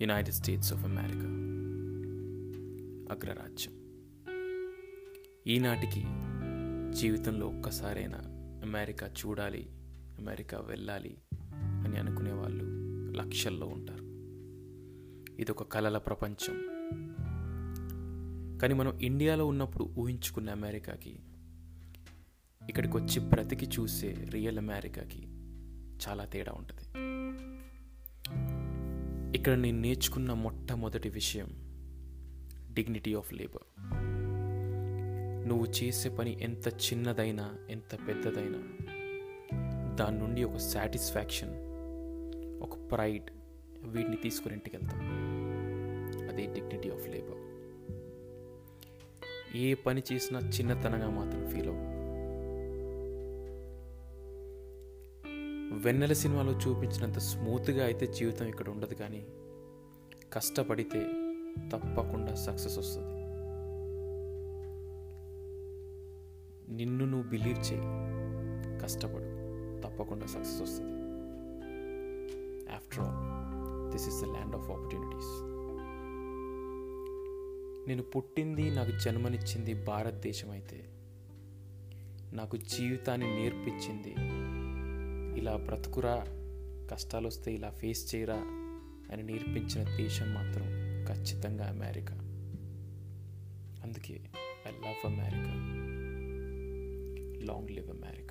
United states of America అగ్రరాజ్యం. ఈనాటికి జీవితంలో ఒక్కసారైనా అమెరికా చూడాలి అమెరికా వెళ్ళాలి అని అనుకునే వాళ్ళు లక్షల్లో ఉంటారు. ఇది ఒక కలల ప్రపంచం. కానీ మనం ఇండియాలో ఉన్నప్పుడు ఊహించుకున్న అమెరికాకి ఇక్కడికి వచ్చి బ్రతికి చూసే రియల్ అమెరికాకి చాలా తేడా ఉంటుంది. ఇక్కడ నేను నేర్చుకున్న మొట్టమొదటి విషయం డిగ్నిటీ ఆఫ్ లేబర్ నువ్వు చేసే పని ఎంత చిన్నదైనా ఎంత పెద్దదైనా దాని నుండి ఒక సాటిస్ఫాక్షన్ ఒక ప్రైడ్ వీటిని తీసుకుని ఇంటికి వెళ్తాం అదే డిగ్నిటీ ఆఫ్ లేబర్ ఏ పని చేసినా చిన్నతనంగా మాత్రం ఫీల్ అవ్వు. వెన్నెల సినిమాలో చూపించినంత స్మూత్గా అయితే జీవితం ఇక్కడ ఉండదు కానీ కష్టపడితే తప్పకుండా సక్సెస్ వస్తుంది. నిన్ను నువ్వు బిలీవ్ చేయి. కష్టపడు. తప్పకుండా సక్సెస్ వస్తుంది. After all this is the land of opportunities నేను పుట్టింది నాకు జన్మనిచ్చింది భారతదేశం అయితే నాకు జీవితాన్ని నేర్పించింది ఇలా బ్రతుకురా కష్టాలు వస్తే ఇలా ఫేస్ చేయరా అని నేర్పించిన దేశం మాత్రం ఖచ్చితంగా అమెరికా. అందుకే I love America long live America